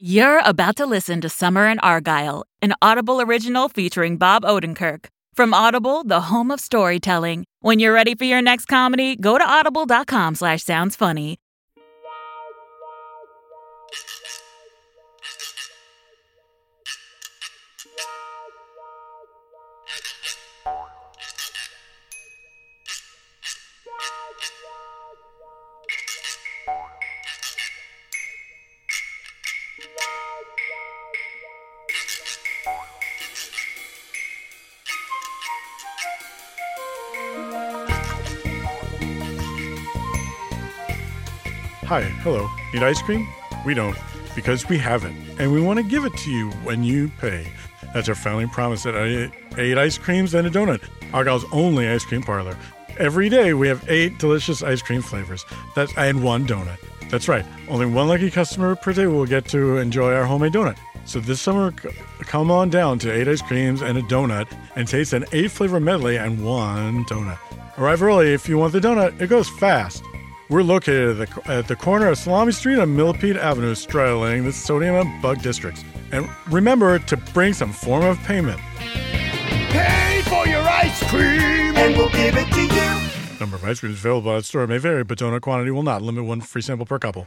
You're about to listen to Summer in Argyle, an Audible original featuring Bob Odenkirk. From Audible, the home of storytelling. When you're ready for your next comedy, go to audible.com slash sounds Hi, hello. Need ice cream? We don't, because we haven't, and we want to give it to you when you pay. That's our founding promise at eight, eight ice creams and a donut, Argyle's only ice cream parlor. Every day we have eight delicious ice cream flavors. That's and one donut. That's right. Only one lucky customer per day will get to enjoy our homemade donut. So this summer, come on down to eight ice creams and a donut and taste an eight flavor medley and one donut. Arrive early if you want the donut. It goes fast. We're located at the, at the corner of Salami Street and Millipede Avenue, straddling the sodium and bug districts. And remember to bring some form of payment. Pay for your ice cream and we'll give it to you. Number of ice creams available at the store may vary, but donut quantity will not limit one free sample per couple.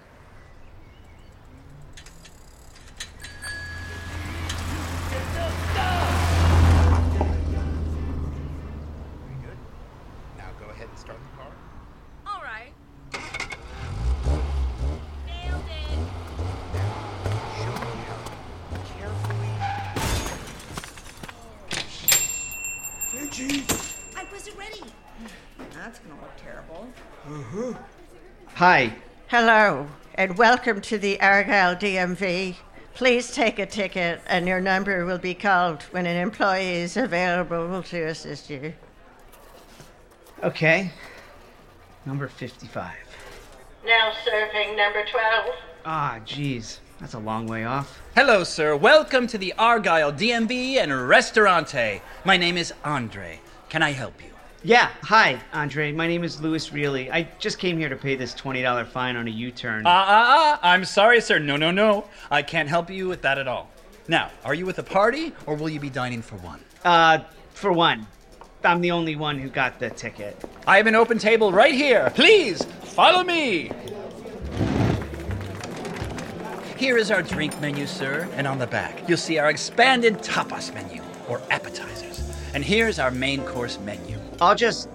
Hi. Hello, and welcome to the Argyle DMV. Please take a ticket, and your number will be called when an employee is available to assist you. Okay. Number 55. Now serving number 12. Ah, jeez. That's a long way off. Hello, sir. Welcome to the Argyle DMV and Restaurante. My name is Andre. Can I help you? Yeah, hi, Andre. My name is Louis Reilly. I just came here to pay this $20 fine on a U turn. Ah, ah, ah. I'm sorry, sir. No, no, no. I can't help you with that at all. Now, are you with a party or will you be dining for one? Uh, for one, I'm the only one who got the ticket. I have an open table right here. Please, follow me. Here is our drink menu, sir, and on the back, you'll see our expanded tapas menu, or appetizers. And here's our main course menu. I'll just.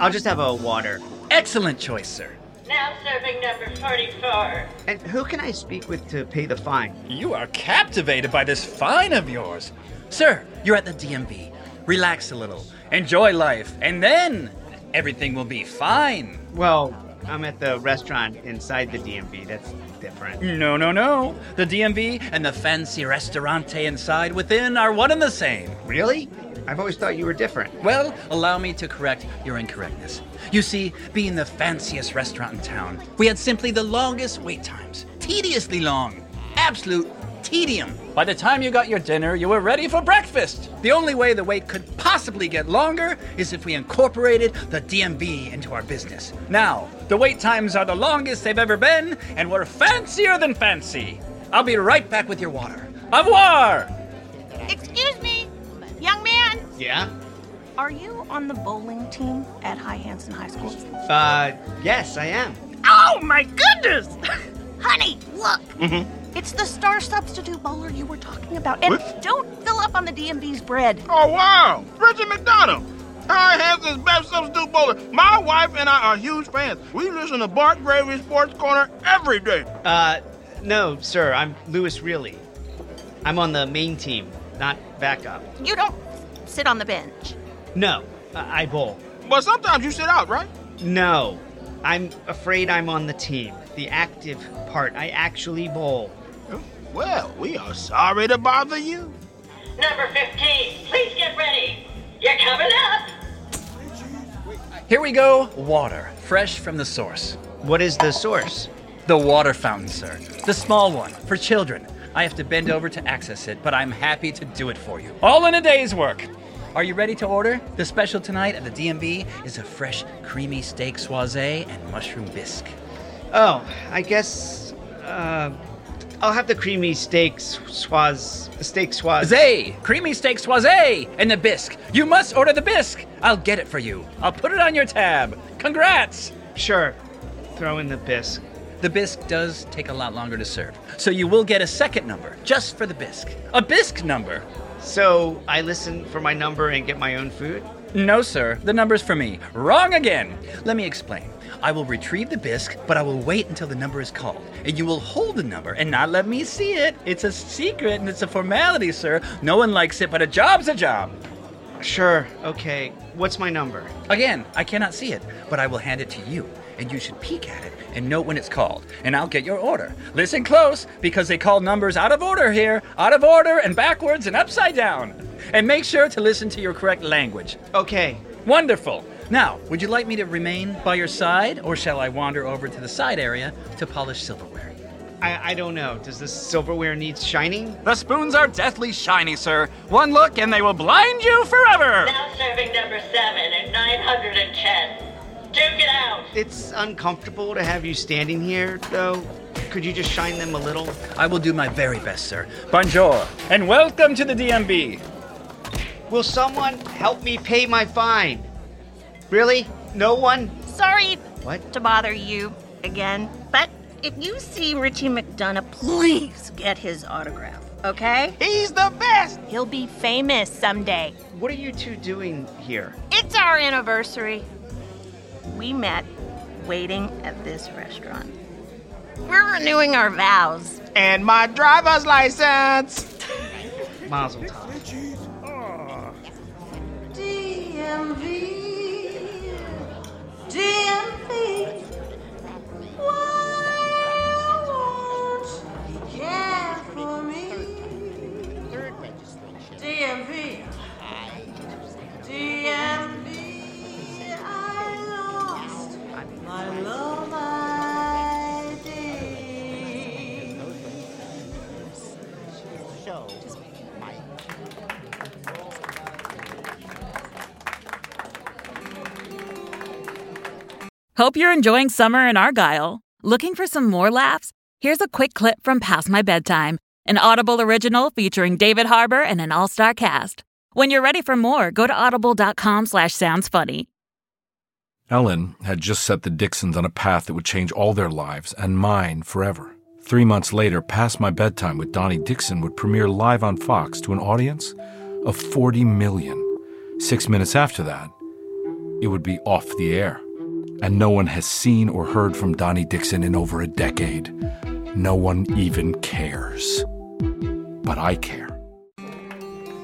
I'll just have a water. Excellent choice, sir. Now serving number 44. And who can I speak with to pay the fine? You are captivated by this fine of yours. Sir, you're at the DMV. Relax a little, enjoy life, and then everything will be fine. Well, I'm at the restaurant inside the DMV. That's different. No, no, no. The DMV and the fancy restaurante inside within are one and the same. Really? I've always thought you were different. Well, allow me to correct your incorrectness. You see, being the fanciest restaurant in town, we had simply the longest wait times. Tediously long. Absolute tedium. By the time you got your dinner, you were ready for breakfast. The only way the wait could possibly get longer is if we incorporated the DMV into our business. Now, the wait times are the longest they've ever been, and we're fancier than fancy. I'll be right back with your water. Au revoir! Excuse me, young man. Yeah? Are you on the bowling team at Hi Hanson High School? Uh, yes, I am. Oh my goodness! Honey, look. Mm-hmm. It's the star substitute bowler you were talking about. And don't fill up on the DMV's bread. Oh, wow. Richard McDonough. Hi Hanson's best substitute bowler. My wife and I are huge fans. We listen to Bart Gravy Sports Corner every day. Uh, no, sir, I'm Louis Reilly. I'm on the main team, not backup. You don't sit on the bench. No, I I bowl. But sometimes you sit out, right? No, I'm afraid I'm on the team. The active part. I actually bowl. Well, we are sorry to bother you. Number 15, please get ready. You're coming up. Here we go water, fresh from the source. What is the source? The water fountain, sir. The small one, for children. I have to bend over to access it, but I'm happy to do it for you. All in a day's work. Are you ready to order? The special tonight at the DMV is a fresh, creamy steak soise and mushroom bisque. Oh, I guess. Uh, I'll have the creamy steak swaz. Steak swaz. Zay! Creamy steak soisé! And the bisque. You must order the bisque! I'll get it for you. I'll put it on your tab. Congrats! Sure. Throw in the bisque. The bisque does take a lot longer to serve, so you will get a second number just for the bisque. A bisque number! So I listen for my number and get my own food? No, sir. The number's for me. Wrong again. Let me explain. I will retrieve the bisque, but I will wait until the number is called. And you will hold the number and not let me see it. It's a secret and it's a formality, sir. No one likes it, but a job's a job. Sure, okay. What's my number? Again, I cannot see it, but I will hand it to you. And you should peek at it and note when it's called. And I'll get your order. Listen close, because they call numbers out of order here out of order and backwards and upside down. And make sure to listen to your correct language. Okay. Wonderful. Now, would you like me to remain by your side, or shall I wander over to the side area to polish silverware? I, I don't know. Does this silverware need shining? The spoons are deathly shiny, sir. One look and they will blind you forever. Now serving number seven at 910. Duke it out. It's uncomfortable to have you standing here, though. Could you just shine them a little? I will do my very best, sir. Bonjour, and welcome to the DMB. Will someone help me pay my fine? Really? No one? Sorry What? to bother you again, but if you see Richie McDonough, please get his autograph, okay? He's the best. He'll be famous someday. What are you two doing here? It's our anniversary. We met waiting at this restaurant. We're renewing our vows. And my driver's license. Mazel tov. DMV, DMV. Hope you're enjoying summer in Argyle. Looking for some more laughs? Here's a quick clip from Past My Bedtime, an Audible original featuring David Harbour and an all-star cast. When you're ready for more, go to audible.com slash sounds funny. Ellen had just set the Dixons on a path that would change all their lives and mine forever. Three months later, Past My Bedtime with Donnie Dixon would premiere live on Fox to an audience of 40 million. Six minutes after that, it would be off the air. And no one has seen or heard from Donnie Dixon in over a decade. No one even cares. But I care.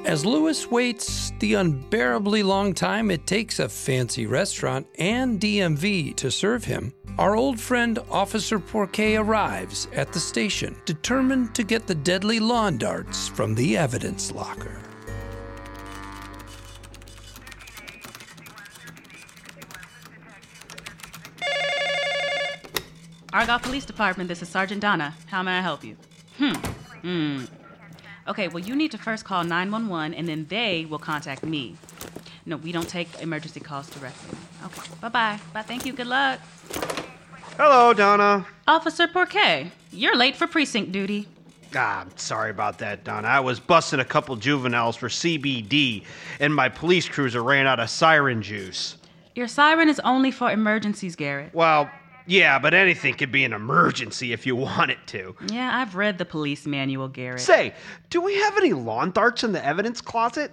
As Louis waits the unbearably long time it takes a fancy restaurant and DMV to serve him, our old friend Officer Porquet arrives at the station, determined to get the deadly lawn darts from the evidence locker. Argyle Police Department, this is Sergeant Donna. How may I help you? Hmm. Hmm. Okay, well, you need to first call 911 and then they will contact me. No, we don't take emergency calls directly. Okay, bye bye. Bye, thank you. Good luck. Hello, Donna. Officer Porquet, you're late for precinct duty. Ah, I'm sorry about that, Donna. I was busting a couple juveniles for CBD, and my police cruiser ran out of siren juice. Your siren is only for emergencies, Garrett. Well, yeah, but anything could be an emergency if you want it to. Yeah, I've read the police manual, Garrett. Say, do we have any lawn darts in the evidence closet?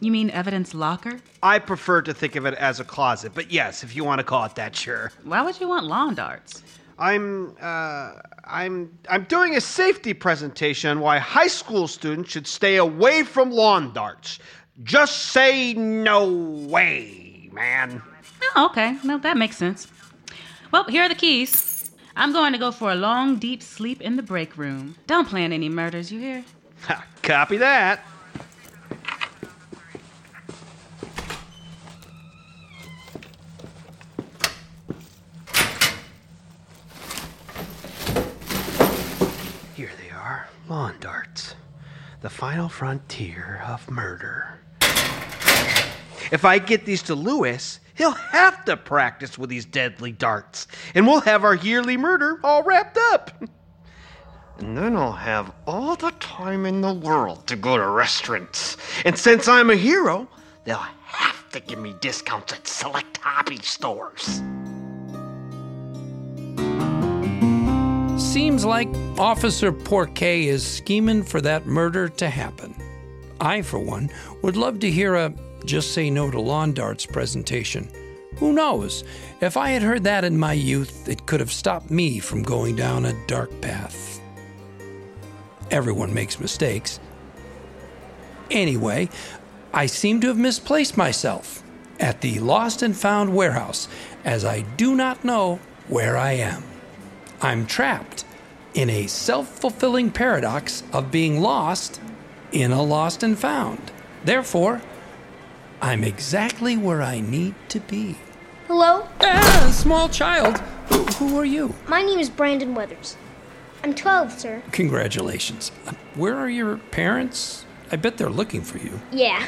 You mean evidence locker? I prefer to think of it as a closet, but yes, if you want to call it that, sure. Why would you want lawn darts? I'm uh I'm I'm doing a safety presentation on why high school students should stay away from lawn darts. Just say no way, man. Oh, okay. No, that makes sense. Well, here are the keys. I'm going to go for a long, deep sleep in the break room. Don't plan any murders, you hear? Ha, Copy that. Here they are, lawn darts. The final frontier of murder. If I get these to Louis, he'll have to practice with these deadly darts, and we'll have our yearly murder all wrapped up. And then I'll have all the time in the world to go to restaurants. And since I'm a hero, they'll have to give me discounts at select hobby stores. Seems like Officer Porquet is scheming for that murder to happen. I, for one, would love to hear a Just Say No to Lawn Darts presentation. Who knows? If I had heard that in my youth, it could have stopped me from going down a dark path. Everyone makes mistakes. Anyway, I seem to have misplaced myself at the Lost and Found warehouse, as I do not know where I am. I'm trapped in a self fulfilling paradox of being lost in a lost and found. Therefore, I'm exactly where I need to be. Hello? Ah, small child. Who, who are you? My name is Brandon Weathers. I'm 12, sir. Congratulations. Uh, Where are your parents? I bet they're looking for you. Yeah.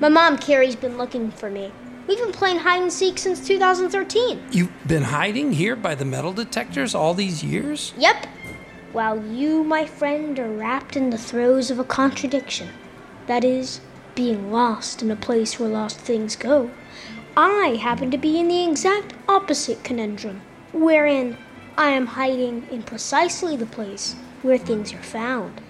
My mom, Carrie's been looking for me. We've been playing hide and seek since 2013. You've been hiding here by the metal detectors all these years? Yep. While you, my friend, are wrapped in the throes of a contradiction. That is, being lost in a place where lost things go. I happen to be in the exact opposite conundrum, wherein I am hiding in precisely the place where things are found.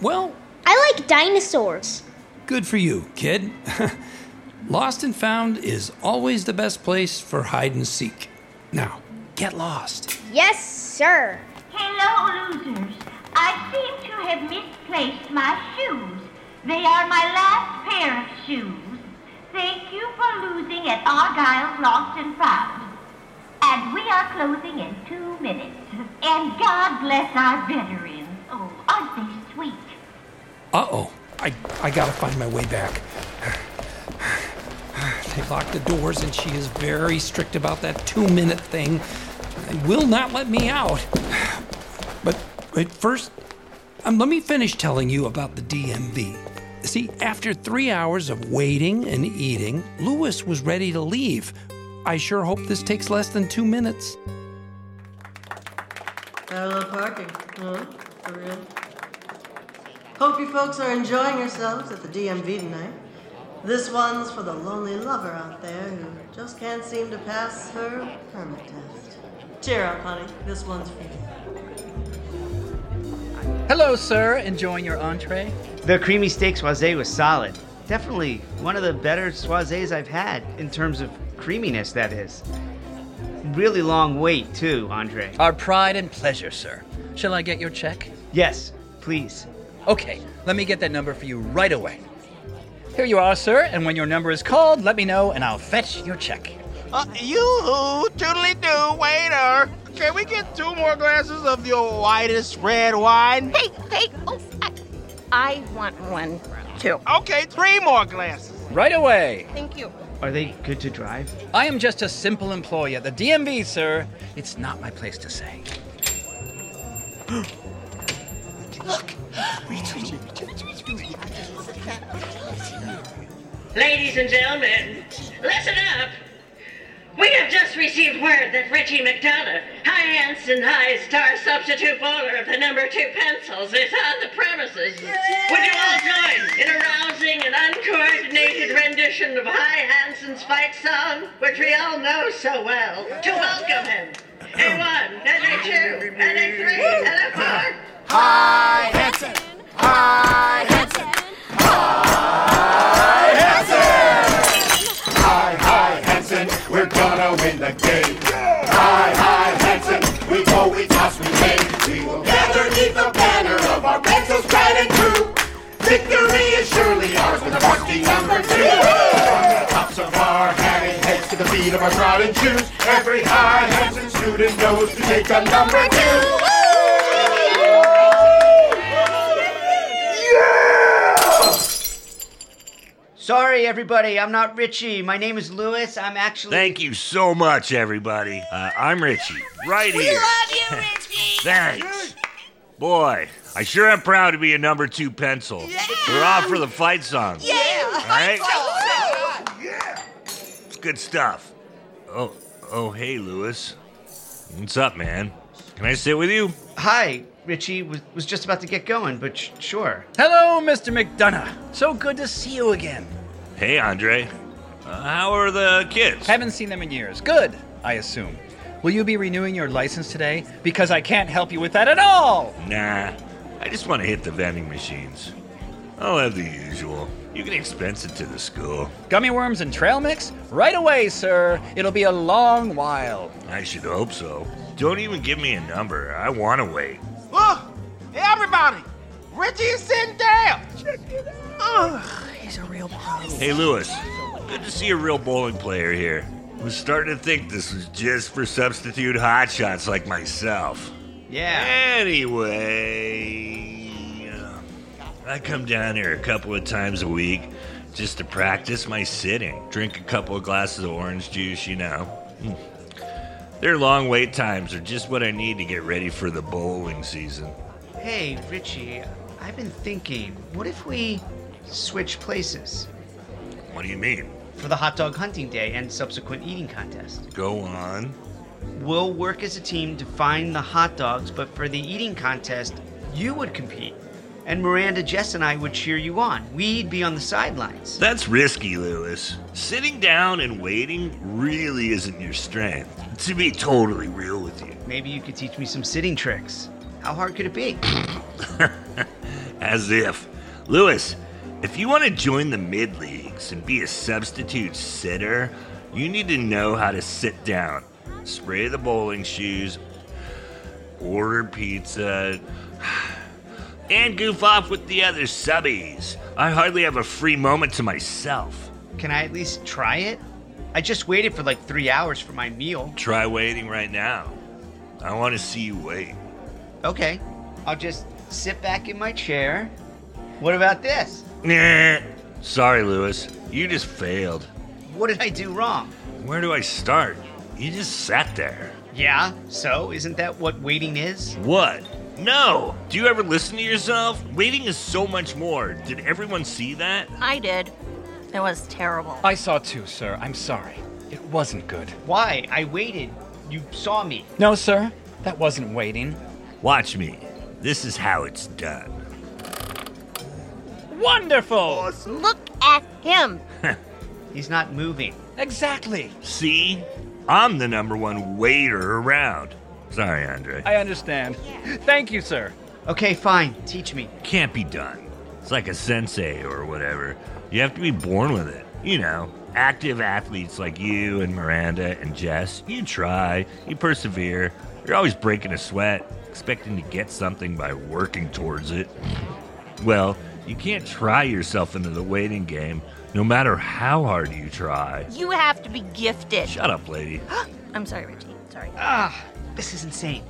Well, I like dinosaurs. good for you, kid. lost and found is always the best place for hide and seek. Now, get lost. Yes, sir. Hello, losers. I seem to have misplaced my shoes. They are my last pair of shoes. Thank you for losing at Argyle's Lost and Found. And we are closing in two minutes. And God bless our veterans. Oh, aren't they sweet? Uh oh. I, I gotta find my way back. They locked the doors, and she is very strict about that two minute thing and will not let me out. But, but first, um, let me finish telling you about the DMV. See, after three hours of waiting and eating, Louis was ready to leave. I sure hope this takes less than two minutes. Parallel parking, huh? For real? Hope you folks are enjoying yourselves at the DMV tonight. This one's for the lonely lover out there who just can't seem to pass her permit test. Cheer up, honey. This one's for you. Hello, sir. Enjoying your entree? The creamy steak soise was solid. Definitely one of the better soises I've had in terms of creaminess, that is. Really long wait, too, Andre. Our pride and pleasure, sir. Shall I get your check? Yes, please. Okay, let me get that number for you right away. Here you are, sir, and when your number is called, let me know and I'll fetch your check. Uh, you toodly do, waiter. Can we get two more glasses of your whitest red wine? Hey, hey, oh, I, I want one too. Okay, three more glasses. Right away. Thank you. Are they good to drive? I am just a simple employee at the DMV, sir. It's not my place to say. Look. Ladies and gentlemen, listen up. We have just received word that Richie McDonough, Hanson High star substitute bowler of the number two pencils, is on the premises. Would you all join in a rousing and uncoordinated rendition of Hi Hanson's fight song, which we all know so well, to welcome him? A one, and a two, and a three, and a four. Hi, Hanson. Hi, Hanson. Hi, Hanson. Hi, hi, Hanson. We're gonna win the game. Of tried and true. Victory is surely ours with a varsity number two. From the tops of our hanging heads to the feet of our trodden shoes, every Hi Hanson student knows to take a number two. Sorry, everybody, I'm not Richie. My name is Louis. I'm actually. Thank you so much, everybody. Uh, I'm Richie, right We here. We love you, Richie. Thanks. Boy, I sure am proud to be a number two pencil. We're off for the fight song. Yeah. All right? It's good stuff. Oh, oh, hey, Louis. What's up, man? Can I sit with you? Hi. Richie was, was just about to get going, but sh- sure. Hello, Mr. McDonough. So good to see you again. Hey, Andre. Uh, how are the kids? Haven't seen them in years. Good, I assume. Will you be renewing your license today? Because I can't help you with that at all. Nah, I just want to hit the vending machines. I'll have the usual. You can expense it to the school. Gummy worms and trail mix? Right away, sir. It'll be a long while. I should hope so. Don't even give me a number. I want to wait. Look! Hey, everybody! Richie is sitting down! Check it out! Ugh, he's a real pro. Hey, Louis. Good to see a real bowling player here. I was starting to think this was just for substitute hotshots like myself. Yeah. Anyway, uh, I come down here a couple of times a week just to practice my sitting. Drink a couple of glasses of orange juice, you know. Hmm. Their long wait times are just what I need to get ready for the bowling season. Hey, Richie, I've been thinking, what if we switch places What do you mean? For the hot dog hunting day and subsequent eating contest? Go on. We'll work as a team to find the hot dogs, but for the eating contest, you would compete. And Miranda, Jess, and I would cheer you on. We'd be on the sidelines. That's risky, Louis. Sitting down and waiting really isn't your strength. To be totally real with you. Maybe you could teach me some sitting tricks. How hard could it be? As if. Louis, if you want to join the mid leagues and be a substitute sitter, you need to know how to sit down, spray the bowling shoes, order pizza, and goof off with the other subbies. I hardly have a free moment to myself. Can I at least try it? I just waited for like three hours for my meal. Try waiting right now. I want to see you wait. Okay, I'll just sit back in my chair. What about this? Nah. Sorry, Louis. You just failed. What did I do wrong? Where do I start? You just sat there. Yeah, so isn't that what waiting is? What? No! Do you ever listen to yourself? Waiting is so much more. Did everyone see that? I did. It was terrible. I saw too, sir. I'm sorry. It wasn't good. Why? I waited. You saw me. No, sir. That wasn't waiting. Watch me. This is how it's done. Wonderful! Look at him. He's not moving. Exactly. See? I'm the number one waiter around. Sorry, Andre. I understand. Thank you, sir. Okay, fine. Teach me. Can't be done. It's like a sensei or whatever. You have to be born with it. You know, active athletes like you and Miranda and Jess, you try, you persevere. You're always breaking a sweat, expecting to get something by working towards it. Well, you can't try yourself into the waiting game, no matter how hard you try. You have to be gifted. Shut up, lady. I'm sorry, Richie. Sorry. Ah, this is insane.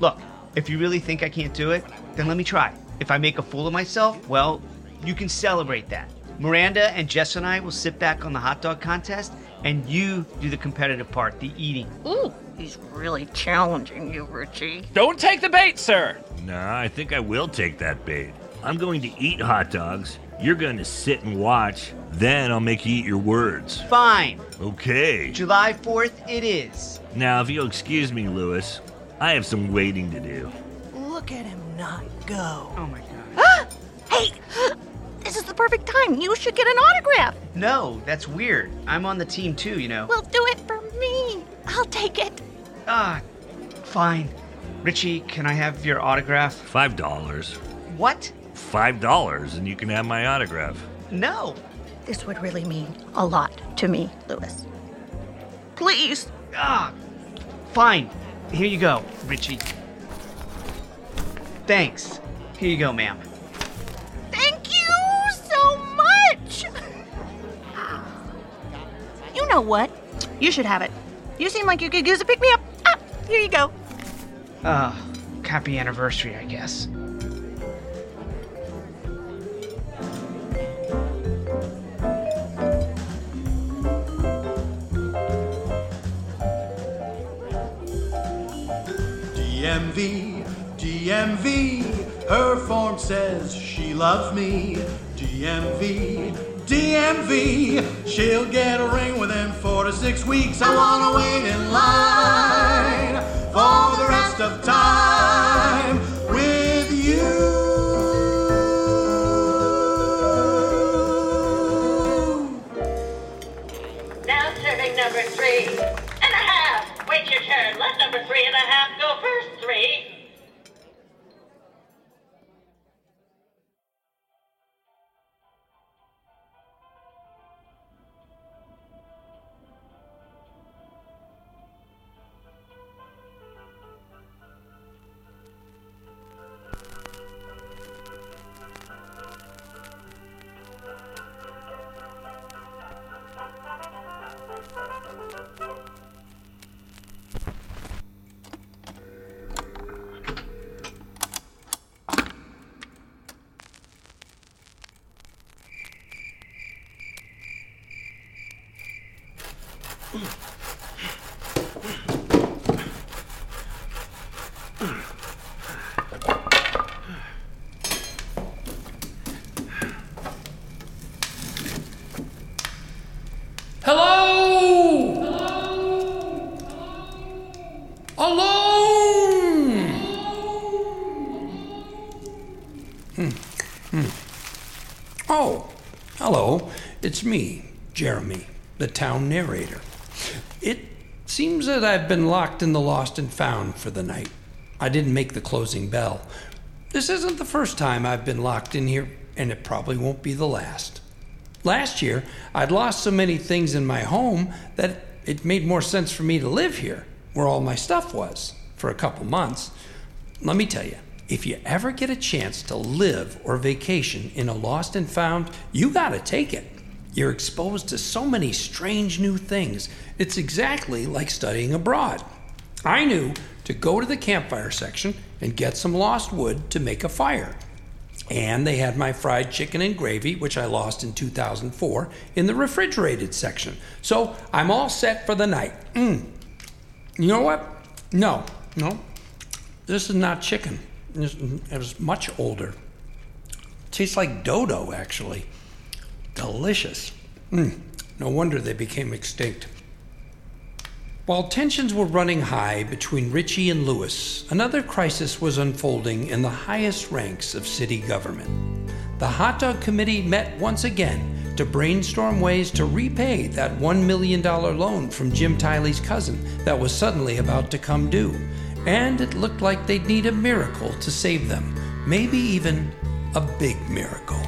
Look, if you really think I can't do it, then let me try. If I make a fool of myself, well, you can celebrate that. Miranda and Jess and I will sit back on the hot dog contest, and you do the competitive part, the eating. Ooh, he's really challenging you, Richie. Don't take the bait, sir. Nah, I think I will take that bait. I'm going to eat hot dogs. You're going to sit and watch. Then I'll make you eat your words. Fine. Okay. July 4th it is. Now, if you'll excuse me, Louis, I have some waiting to do. Look at him not go. Oh my god. hey, this is the perfect time. You should get an autograph. No, that's weird. I'm on the team too, you know. Well, do it for me. I'll take it. Ah, fine. Richie, can I have your autograph? Five dollars. What? Five dollars, and you can have my autograph. No. This would really mean a lot to me, Louis. Please. Ah, fine. Here you go, Richie. Thanks. Here you go, ma'am. Thank you so much. You know what? You should have it. You seem like you could use a pick me up. Ah, here you go. Uh, happy anniversary, I guess. DMV, DMV. Her form says she loves me. DMV, DMV. She'll get a ring within four to six weeks. I wanna wait in line for the rest of time with you. Now serving number three. Wait your turn. Let number three and a half go first, three. Hello? Alone? Hmm. Hmm. Oh, hello. It's me, Jeremy, the town narrator. That I've been locked in the lost and found for the night. I didn't make the closing bell. This isn't the first time I've been locked in here, and it probably won't be the last. Last year, I'd lost so many things in my home that it made more sense for me to live here, where all my stuff was, for a couple months. Let me tell you, if you ever get a chance to live or vacation in a lost and found, you gotta take it. You're exposed to so many strange new things. It's exactly like studying abroad. I knew to go to the campfire section and get some lost wood to make a fire. And they had my fried chicken and gravy, which I lost in 2004, in the refrigerated section. So I'm all set for the night. Mm. You know what? No, no. This is not chicken. It was much older. Tastes like dodo, actually. Delicious. Mm. No wonder they became extinct. While tensions were running high between Richie and Louis, another crisis was unfolding in the highest ranks of city government. The Hot Dog Committee met once again to brainstorm ways to repay that $1 million loan from Jim Tiley's cousin that was suddenly about to come due. And it looked like they'd need a miracle to save them, maybe even a big miracle.